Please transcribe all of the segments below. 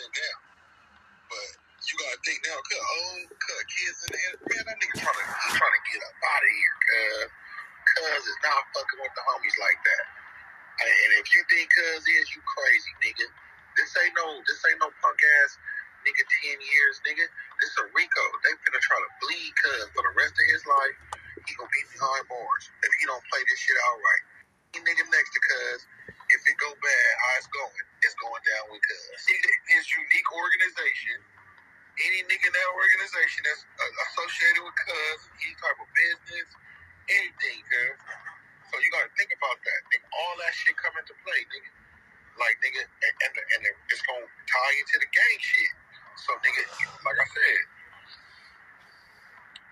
sitting down. But you gotta think now, cut old, cut kids in there. Man, that nigga trying to he's trying to get up out of here, cuz. Cuz is not fucking with the homies like that. And if you think cuz is, you crazy, nigga. This ain't no this ain't no punk ass nigga ten years, nigga. This a Rico. They finna try to bleed cuz for the rest of his life. He gonna be behind bars if he don't play this shit out right. He nigga next to unique organization, any nigga in that organization that's uh, associated with cuz, any type of business, anything, cuz. So you gotta think about that. Think all that shit come into play, nigga. Like nigga, and, and, and it's gonna tie into the gang shit. So nigga, like I said,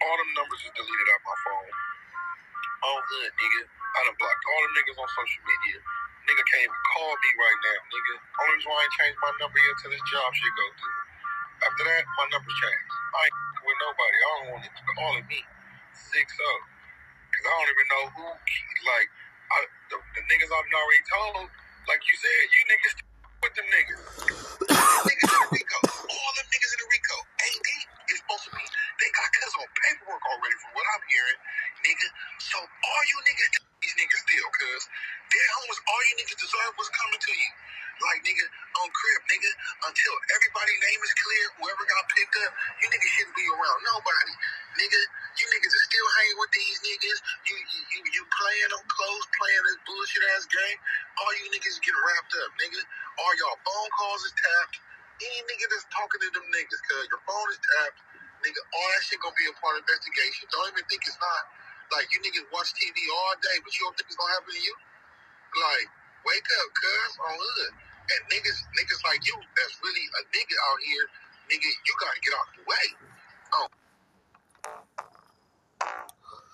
all them numbers is deleted out my phone. All good, nigga. I done blocked all them niggas on social media. Nigga can't even call me right now, nigga. Only reason why I ain't changed my number yet till this job shit go through. After that, my number's changed. I ain't with nobody. I don't want it calling me. Six up. Cause I don't even know who, like, I, the, the niggas I've already told, like you said, you niggas with them niggas. niggas in the Rico. All them niggas in the Rico. AD is supposed to be, they got cuz on paperwork already from what I'm hearing, nigga. So all you niggas, homies, all you niggas deserve was coming to you. Like, nigga, on crib, nigga, until everybody's name is clear, whoever got picked up, you niggas shouldn't be around nobody. Nigga, you niggas are still hanging with these niggas. You you you, you playing them close, playing this bullshit ass game. All you niggas getting wrapped up, nigga. All y'all phone calls is tapped. Any nigga that's talking to them niggas, cuz your phone is tapped, nigga, all that shit gonna be a part of investigation. Don't even think it's not. Like, you niggas watch TV all day, but you don't think it's gonna happen to you? Like, wake up, cuz, on hood. And niggas, niggas like you, that's really a nigga out here, nigga, you gotta get out the way. Oh.